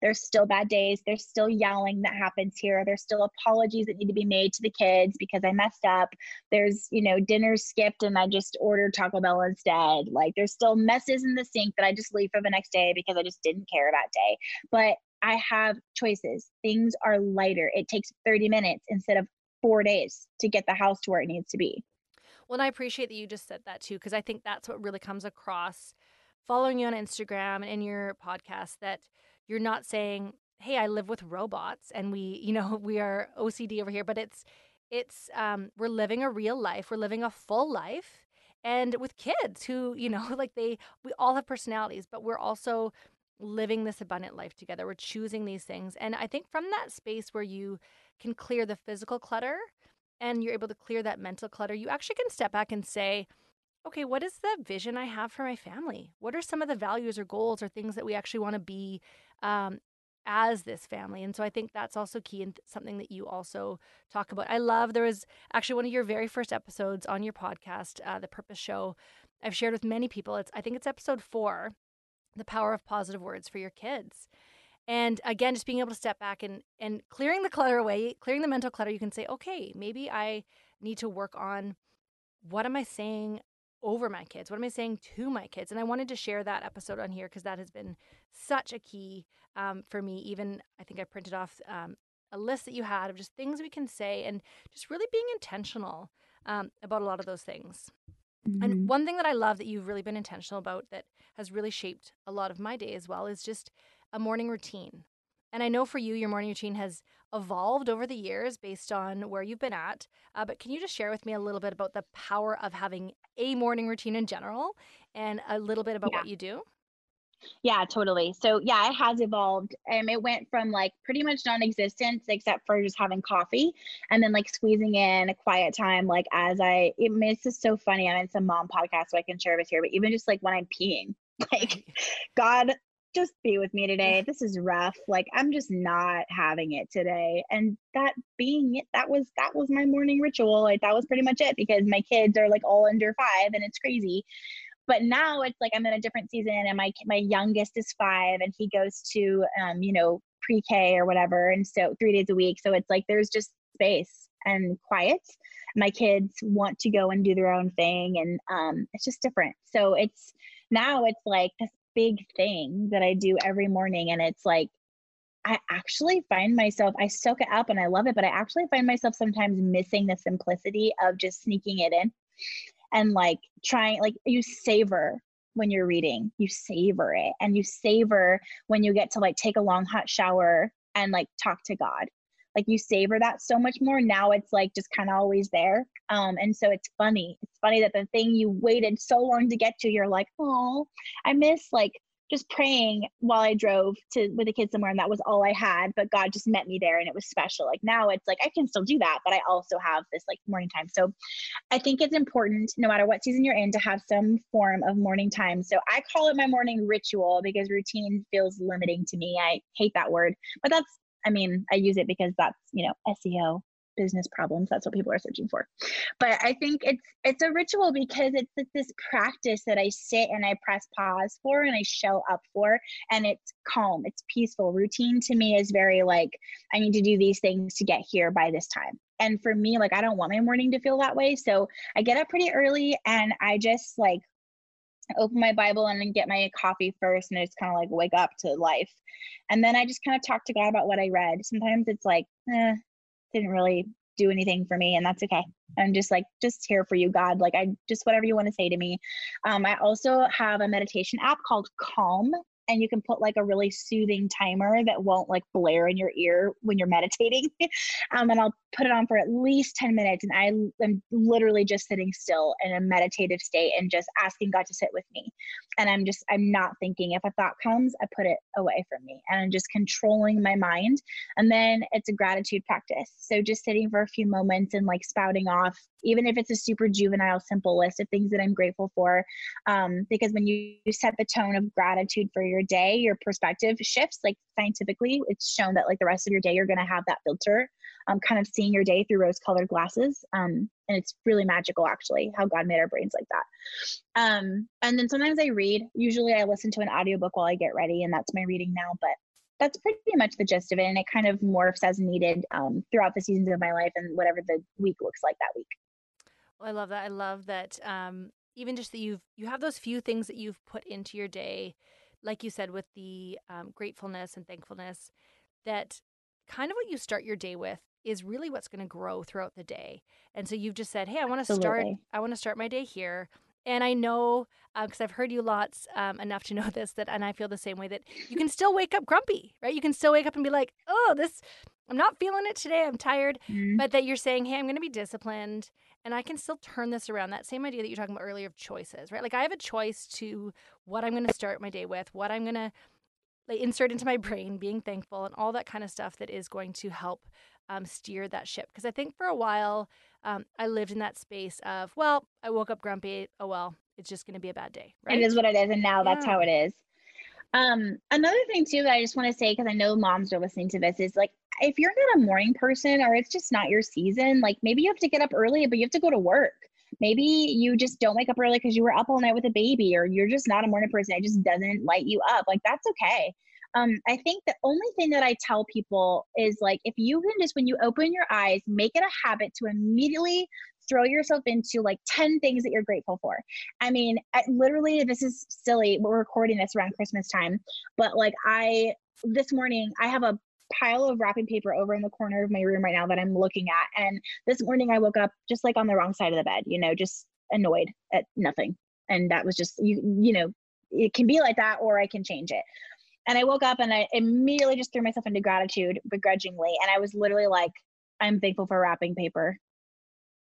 there's still bad days. There's still yelling that happens here. There's still apologies that need to be made to the kids because I messed up. There's, you know, dinner skipped and I just ordered Taco Bell instead. Like there's still messes in the sink that I just leave for the next day because I just didn't care that day. But I have choices. Things are lighter. It takes 30 minutes instead of four days to get the house to where it needs to be. Well, and I appreciate that you just said that too, because I think that's what really comes across following you on Instagram and in your podcast that you're not saying, "Hey, I live with robots and we, you know, we are OCD over here," but it's it's um we're living a real life, we're living a full life and with kids who, you know, like they we all have personalities, but we're also living this abundant life together. We're choosing these things. And I think from that space where you can clear the physical clutter and you're able to clear that mental clutter, you actually can step back and say, okay, what is the vision I have for my family? What are some of the values or goals or things that we actually want to be um, as this family. And so I think that's also key and something that you also talk about. I love there was actually one of your very first episodes on your podcast, uh, The Purpose Show. I've shared with many people. It's I think it's episode four, the power of positive words for your kids. And again, just being able to step back and and clearing the clutter away, clearing the mental clutter, you can say, okay, maybe I need to work on what am I saying over my kids? What am I saying to my kids? And I wanted to share that episode on here because that has been such a key um, for me. Even I think I printed off um, a list that you had of just things we can say and just really being intentional um, about a lot of those things. Mm-hmm. And one thing that I love that you've really been intentional about that has really shaped a lot of my day as well is just a morning routine. And I know for you, your morning routine has evolved over the years based on where you've been at. Uh, but can you just share with me a little bit about the power of having a morning routine in general and a little bit about yeah. what you do? Yeah, totally. So yeah, it has evolved. Um, it went from like pretty much non-existent except for just having coffee, and then like squeezing in a quiet time, like as I. It, it's just so funny. I'm in some mom podcast, so I can share with here. But even just like when I'm peeing, like God just be with me today. This is rough. Like I'm just not having it today. And that being it, that was that was my morning ritual. Like that was pretty much it because my kids are like all under 5 and it's crazy. But now it's like I'm in a different season and my my youngest is 5 and he goes to um you know pre-K or whatever and so 3 days a week. So it's like there's just space and quiet. My kids want to go and do their own thing and um it's just different. So it's now it's like this big thing that I do every morning. And it's like, I actually find myself, I soak it up and I love it, but I actually find myself sometimes missing the simplicity of just sneaking it in and like trying, like you savor when you're reading, you savor it and you savor when you get to like take a long hot shower and like talk to God like you savor that so much more now it's like just kind of always there um and so it's funny it's funny that the thing you waited so long to get to you're like oh i miss like just praying while I drove to with the kids somewhere, and that was all I had. But God just met me there, and it was special. Like now, it's like I can still do that, but I also have this like morning time. So, I think it's important, no matter what season you're in, to have some form of morning time. So I call it my morning ritual because routine feels limiting to me. I hate that word, but that's I mean, I use it because that's, you know, SEO. business problems that's what people are searching for. But i think it's it's a ritual because it's, it's this practice that i sit and i press pause for and i show up for and it's calm it's peaceful. Routine to me is very like i need to do these things to get here by this time. And for me like i don't want my morning to feel that way. So i get up pretty early and i just like open my bible and then get my coffee first and i just kind of like wake up to life. And then i just kind of talk to god about what i read. Sometimes it's like eh, didn't really do anything for me and that's okay. I'm just like just here for you god. Like i just whatever you want to say to me. Um, i also have a meditation app called calm and you can put like a really soothing timer that won't like blare in your ear when you're meditating. um, and I'll put it on for at least 10 minutes. And I am literally just sitting still in a meditative state and just asking God to sit with me. And I'm just, I'm not thinking. If a thought comes, I put it away from me and I'm just controlling my mind. And then it's a gratitude practice. So just sitting for a few moments and like spouting off, even if it's a super juvenile, simple list of things that I'm grateful for. Um, because when you set the tone of gratitude for your day, your perspective shifts. Like scientifically, it's shown that like the rest of your day, you're going to have that filter, um, kind of seeing your day through rose colored glasses. Um, and it's really magical, actually, how God made our brains like that. Um, and then sometimes I read. Usually I listen to an audiobook while I get ready, and that's my reading now. But that's pretty much the gist of it. And it kind of morphs as needed um, throughout the seasons of my life and whatever the week looks like that week. Well, I love that. I love that. Um, even just that you've you have those few things that you've put into your day like you said, with the um, gratefulness and thankfulness, that kind of what you start your day with is really what's going to grow throughout the day. And so you've just said, "Hey, I want to start. I want to start my day here." And I know because uh, I've heard you lots um, enough to know this that, and I feel the same way that you can still wake up grumpy, right? You can still wake up and be like, "Oh, this, I'm not feeling it today. I'm tired," mm-hmm. but that you're saying, "Hey, I'm going to be disciplined and I can still turn this around. That same idea that you're talking about earlier of choices, right? Like I have a choice to what I'm going to start my day with, what I'm going to like, insert into my brain, being thankful, and all that kind of stuff that is going to help um, steer that ship. Because I think for a while, um, I lived in that space of, well, I woke up grumpy. Oh, well, it's just going to be a bad day. Right? It is what it is. And now yeah. that's how it is. Um, another thing too that I just want to say because I know moms are listening to this is like if you're not a morning person or it's just not your season, like maybe you have to get up early, but you have to go to work. Maybe you just don't wake up early because you were up all night with a baby, or you're just not a morning person. It just doesn't light you up. Like that's okay. Um, I think the only thing that I tell people is like if you can just when you open your eyes, make it a habit to immediately throw yourself into like 10 things that you're grateful for. I mean, I, literally, this is silly. We're recording this around Christmas time, but like I, this morning, I have a pile of wrapping paper over in the corner of my room right now that I'm looking at. And this morning I woke up just like on the wrong side of the bed, you know, just annoyed at nothing. And that was just, you, you know, it can be like that or I can change it. And I woke up and I immediately just threw myself into gratitude begrudgingly. And I was literally like, I'm thankful for wrapping paper.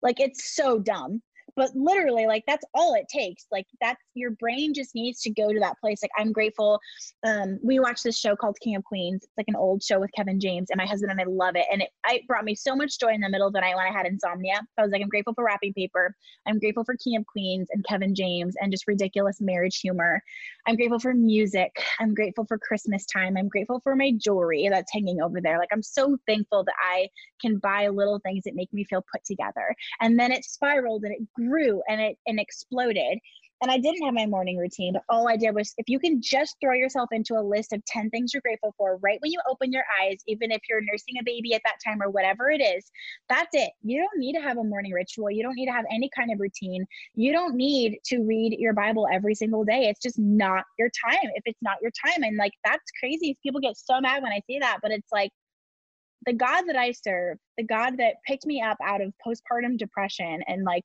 Like it's so dumb but literally like that's all it takes. Like that's your brain just needs to go to that place. Like i'm grateful um we watched this show called king of queens. It's like an old show with kevin james and my husband and i love it. And it, it brought me so much joy in the middle of the night when i had insomnia. So i was like i'm grateful for wrapping paper. I'm grateful for king of queens and kevin james and just ridiculous marriage humor. I'm grateful for music. I'm grateful for christmas time. I'm grateful for my jewelry that's hanging over there. Like i'm so thankful that i can buy little things that make me feel put together. And then it spiraled and it grew and it and exploded and I didn't have my morning routine, but all I did was if you can just throw yourself into a list of 10 things you're grateful for right when you open your eyes, even if you're nursing a baby at that time or whatever it is, that's it. You don't need to have a morning ritual. You don't need to have any kind of routine. You don't need to read your Bible every single day. It's just not your time if it's not your time. And like, that's crazy. People get so mad when I say that, but it's like, the God that I serve, the God that picked me up out of postpartum depression and like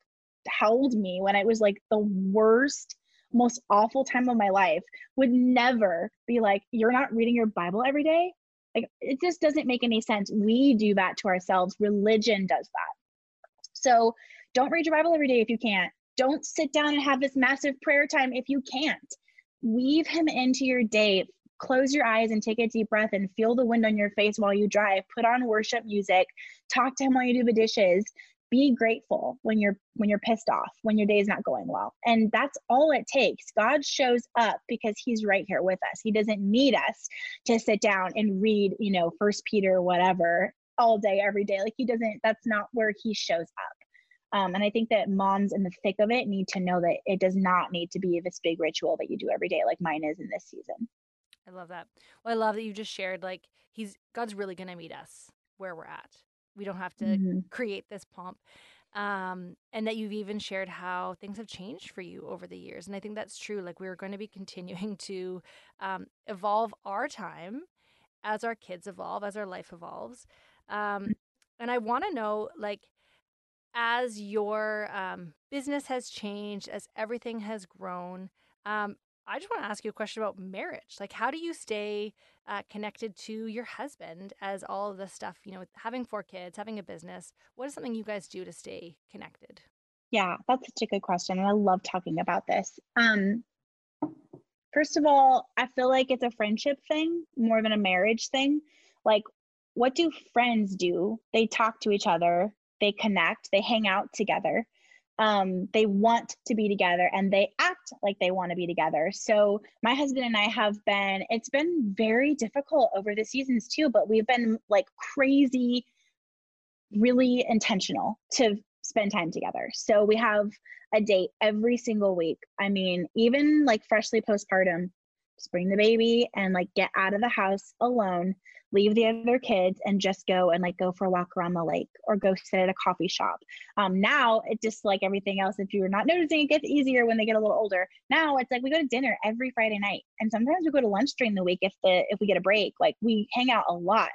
held me when it was like the worst most awful time of my life would never be like you're not reading your bible every day? Like it just doesn't make any sense. We do that to ourselves. Religion does that. So don't read your bible every day if you can't. Don't sit down and have this massive prayer time if you can't. Weave him into your day. Close your eyes and take a deep breath and feel the wind on your face while you drive. Put on worship music. Talk to him while you do the dishes be grateful when you're when you're pissed off when your day is not going well and that's all it takes god shows up because he's right here with us he doesn't need us to sit down and read you know first peter whatever all day, every day. Like he doesn't, that's not where he shows up. Um, and I think that moms in the thick of it need to know that it does not need to be this big ritual that you do every day, like mine is in this season. I love that. Well, I love that you just shared like he's God's really going to meet us where we're at. We don't have to mm-hmm. create this pomp. Um, and that you've even shared how things have changed for you over the years. And I think that's true. Like we're going to be continuing to um, evolve our time as our kids evolve, as our life evolves. Um, mm. and I want to know, like, as your um, business has changed, as everything has grown, um, I just want to ask you a question about marriage. Like, how do you stay uh, connected to your husband as all of this stuff, you know, having four kids, having a business? What is something you guys do to stay connected? Yeah, that's such a good question. And I love talking about this. Um, first of all, I feel like it's a friendship thing more than a marriage thing. Like, what do friends do? They talk to each other, they connect, they hang out together um, they want to be together and they act like they want to be together. So my husband and I have been, it's been very difficult over the seasons too, but we've been like crazy, really intentional to spend time together. So we have a date every single week. I mean, even like freshly postpartum, just bring the baby and like get out of the house alone leave the other kids and just go and like go for a walk around the lake or go sit at a coffee shop. Um, now it just like everything else, if you're not noticing, it gets easier when they get a little older. Now it's like we go to dinner every Friday night, and sometimes we go to lunch during the week if the if we get a break. Like we hang out a lot,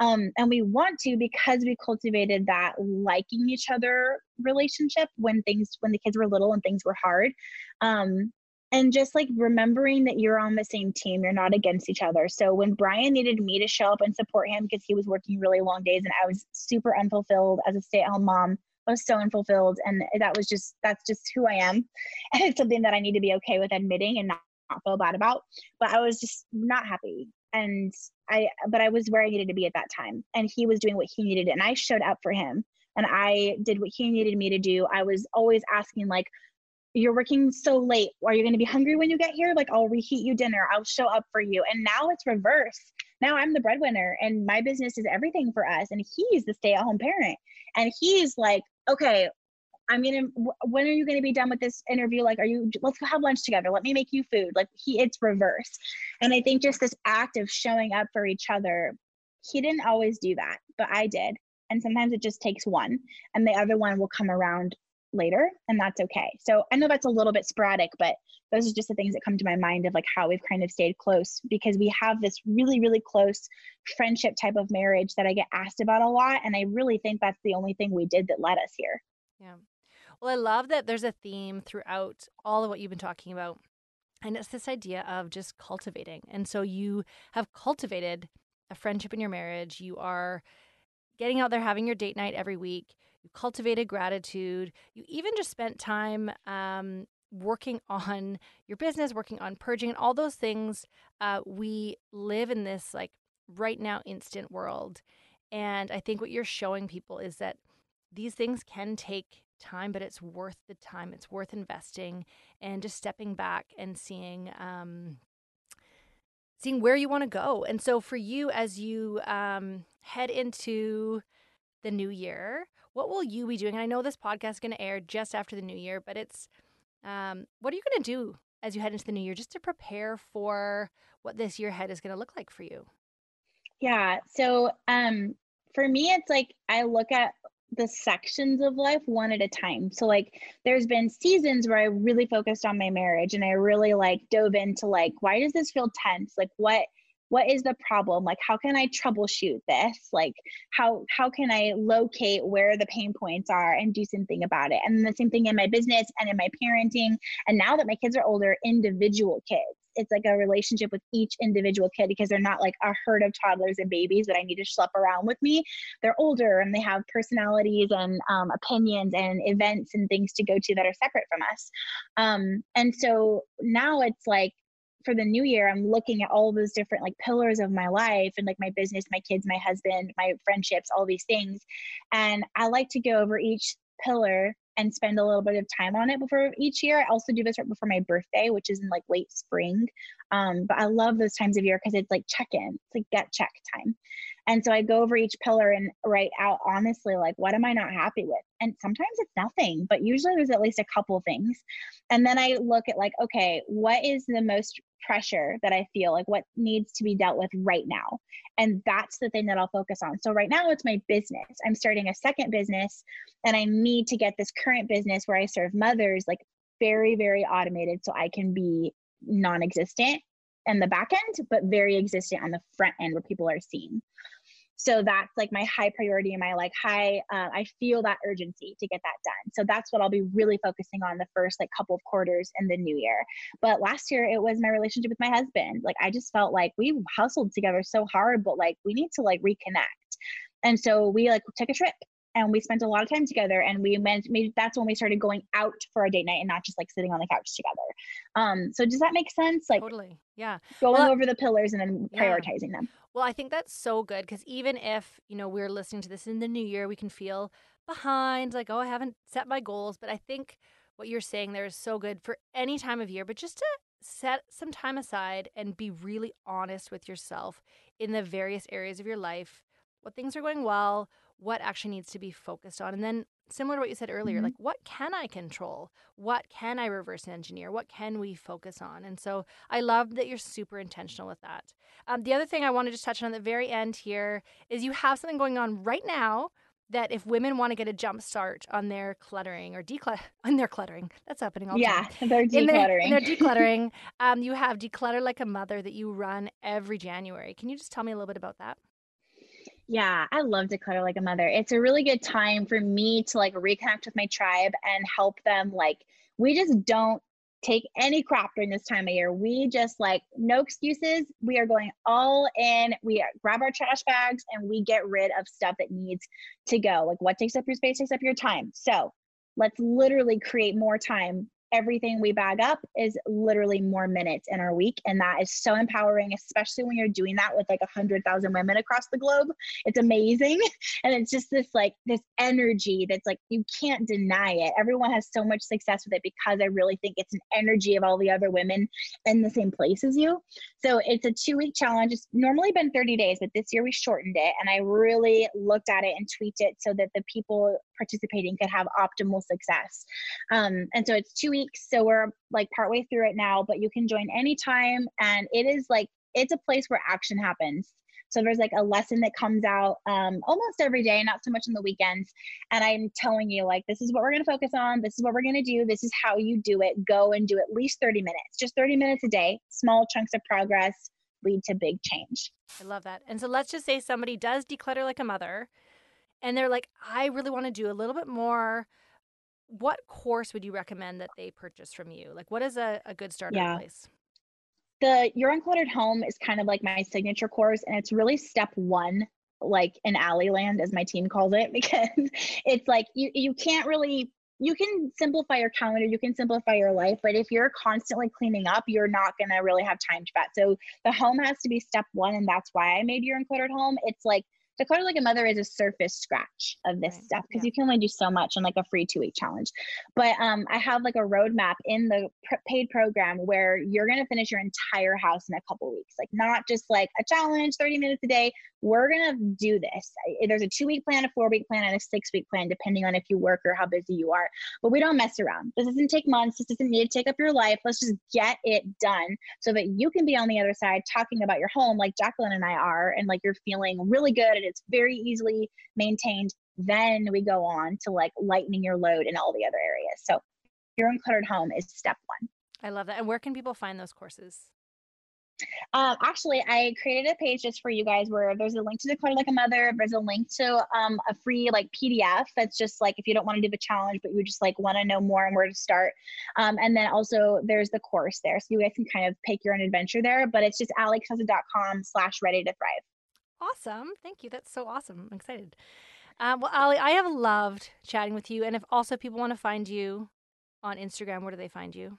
um, and we want to because we cultivated that liking each other relationship when things when the kids were little and things were hard. Um, and just like remembering that you're on the same team you're not against each other. So when brian needed me to show up and support him because he was working really long days and i was super unfulfilled as a stay-at-home mom I was so unfulfilled and that was just that's just who i am. And it's something that i need to be okay with admitting and not, not feel bad about but i was just not happy. And i but i was where i needed to be at that time and he was doing what he needed and i showed up for him and i did what he needed me to do. I was always asking like you're working so late. Are you going to be hungry when you get here? Like, I'll reheat you dinner. I'll show up for you. And now it's reverse. Now I'm the breadwinner and my business is everything for us. And he's the stay at home parent. And he's like, okay, I'm gonna. When are you gonna be done with this interview? Like, are you? Let's go have lunch together. Let me make you food. Like he, it's reverse. And I think just this act of showing up for each other, he didn't always do that, but I did. And sometimes it just takes one, and the other one will come around later and that's okay. So i know that's a little bit sporadic but those are just the things that come to my mind of like how we've kind of stayed close because we have this really really close friendship type of marriage that i get asked about a lot and i really think that's the only thing we did that led us here. Yeah. Well i love that there's a theme throughout all of what you've been talking about and it's this idea of just cultivating. And so you have cultivated a friendship in your marriage. You are getting out there having your date night every week you cultivated gratitude, you even just spent time um, working on your business, working on purging, and all those things. Uh, we live in this like right now instant world. And I think what you're showing people is that these things can take time, but it's worth the time. It's worth investing and just stepping back and seeing um, seeing where you want to go. And so for you, as you um, head into the new year, what will you be doing? And I know this podcast is going to air just after the new year, but it's um, what are you going to do as you head into the new year just to prepare for what this year ahead is going to look like for you? Yeah. So um, for me, it's like I look at the sections of life one at a time. So like there's been seasons where I really focused on my marriage and I really like dove into like why does this feel tense? Like what what is the problem? Like how can i troubleshoot this? Like how how can i locate where the pain points are and do something about it? And the same thing in my business and in my parenting. And now that my kids are older individual kids. It's like a relationship with each individual kid because they're not like a herd of toddlers and babies that I need to schlep around with me. They're older and they have personalities and um, opinions and events and things to go to that are separate from us. Um, and so now it's like for the new year i'm looking at all those different like pillars of my life and like my business my kids my husband my friendships all these things and i like to go over each pillar and spend a little bit of time on it before each year. I also do this right before my birthday, which is in like late spring. Um, but I love those times of year because it's like check in, it's like get check time. And so I go over each pillar and write out honestly, like, what am I not happy with? And sometimes it's nothing, but usually there's at least a couple things. And then I look at, like, okay, what is the most pressure that I feel like what needs to be dealt with right now. And that's the thing that I'll focus on. So right now it's my business. I'm starting a second business and I need to get this current business where I serve mothers like very, very automated so I can be non existent in the back end, but very existent on the front end where people are seeing so that's like my high priority and my like high uh, i feel that urgency to get that done. So that's what i'll be really focusing on the first like couple of quarters in the new year. But last year it was my relationship with my husband. Like i just felt like we hustled together so hard but like we need to like reconnect. And so we like took a trip and we spent a lot of time together and we meant maybe that's when we started going out for a date night and not just like sitting on the couch together. Um so does that make sense? Like totally. Yeah. going well, over the pillars and then prioritizing yeah. them. Well i think that's so good because even if you know we're listening to this in the new year we can feel behind like oh i haven't set my goals but i think what you're saying there is so good for any time of year but just to set some time aside and be really honest with yourself in the various areas of your life what things are going well what actually needs to be focused on. And then, similar to what you said earlier, mm-hmm. like what can I control? What can I reverse engineer? What can we focus on? And so, I love that you're super intentional with that. Um, the other thing I want to just touch on at the very end here is you have something going on right now that if women want to get a jump start on their cluttering or declutter on their cluttering, that's happening all yeah, time. they're decluttering. In their, in their decluttering, um, you have declutter like a mother that you run every January. Can you just tell me a little bit about that? Yeah, I love Declutter Like a Mother. It's a really good time for me to like reconnect with my tribe and help them. Like, we just don't take any crap during this time of year. We just like, no excuses. We are going all in. We grab our trash bags and we get rid of stuff that needs to go. Like, what takes up your space takes up your time. So, let's literally create more time everything we bag up is literally more minutes in our week and that is so empowering especially when you're doing that with like a hundred thousand women across the globe. It's amazing and it's just this like this energy that's like you can't deny it. Everyone has so much success with it because i really think it's an energy of all the other women in the same place as you. So it's a two week challenge. It's normally been 30 days but this year we shortened it and i really looked at it and tweaked it so that the people participating could have optimal success um, and so it's two weeks. So we're like partway through it now, but you can join anytime. And it is like, it's a place where action happens. So there's like a lesson that comes out um, almost every day, not so much on the weekends. And I'm telling you, like, this is what we're going to focus on. This is what we're going to do. This is how you do it. Go and do at least 30 minutes, just 30 minutes a day. Small chunks of progress lead to big change. I love that. And so let's just say somebody does declutter like a mother and they're like, I really want to do a little bit more what course would you recommend that they purchase from you? Like, what is a, a good starter yeah. place? The Your Uncluttered Home is kind of like my signature course, and it's really step one, like in Allie Land, as my team calls it, because it's like you you can't really you can simplify your calendar, you can simplify your life, but if you're constantly cleaning up, you're not gonna really have time to that. So the home has to be step one, and that's why I made Your Uncluttered Home. It's like Declutter Like a Mother is a surface scratch of this right. stuff because yeah. you can only do so much in like a free two week challenge. But um, I have like a roadmap in the pr- paid program where you're going to finish your entire house in a couple weeks. Like, not just like a challenge, 30 minutes a day. We're going to do this. There's a two week plan, a four week plan, and a six week plan, depending on if you work or how busy you are. But we don't mess around. This doesn't take months. This doesn't need to take up your life. Let's just get it done so that you can be on the other side talking about your home like Jacqueline and I are, and like you're feeling really good it's very easily maintained. Then we go on to like lightening your load in all the other areas. So your uncluttered home is step one. I love that. And where can people find those courses? Um, actually, I created a page just for you guys where there's a link to Declutter Like a Mother. There's a link to um, a free like PDF that's just like if you don't want to do the challenge, but you just like want to know more and where to start. Um, and then also there's the course there, so you guys can kind of pick your own adventure there. But it's just alliecasazza.com slash ready to thrive. Awesome. Thank you. That's so awesome. I'm excited. Uh, well, Allie, I have loved chatting with you. And if also people want to find you on Instagram, where do they find you?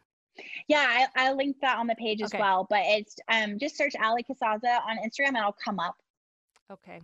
Yeah, I, I linked that on the page as well. But it's um just search Allie Casazza on Instagram and I'll come up. Okay.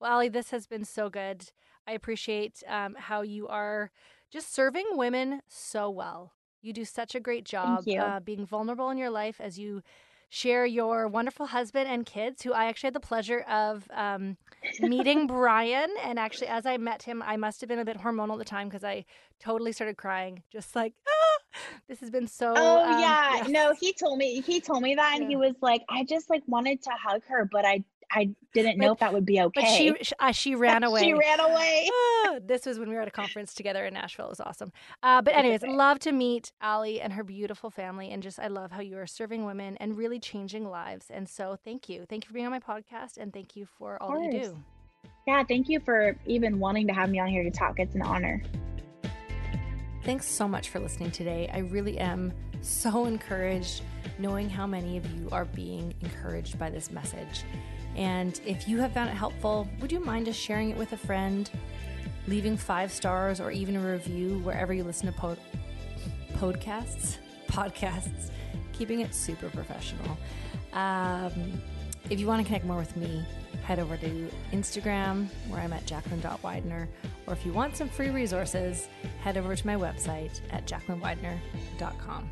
Well, Allie, this has been so good. I appreciate um, how you are just serving women so well. You do such a great job uh, being vulnerable in your life as you share your wonderful husband and kids, who I actually had the pleasure of um, meeting Brian. And actually, as I met him, I must have been a bit hormonal at the time because I totally started crying, just like, ah, this has been so. Oh um, yeah. yeah. no, he told me he told me that, and yeah. he was like, I just like wanted to hug her, but I I didn't know but, if that would be okay. But she uh, she ran away. she ran away. Ah, this was when we were at a conference together in Nashville. It was awesome. Uh, but anyways, love to meet Allie and her beautiful family, and just I love how you are serving women and really changing lives. And so thank you, thank you for being on my podcast, and thank you for all you do. Yeah, thank you for even wanting to have me on here to talk. It's an honor. Thanks so much for listening today. I really am so encouraged knowing how many of you are being encouraged by this message. And if you have found it helpful, would you mind just sharing it with a friend, leaving five stars, or even a review wherever you listen to po- podcasts? Podcasts, keeping it super professional. Um, if you want to connect more with me, head over to Instagram where I'm at jacqueline.widener. Or if you want some free resources, head over to my website at jacquelinewidener.com.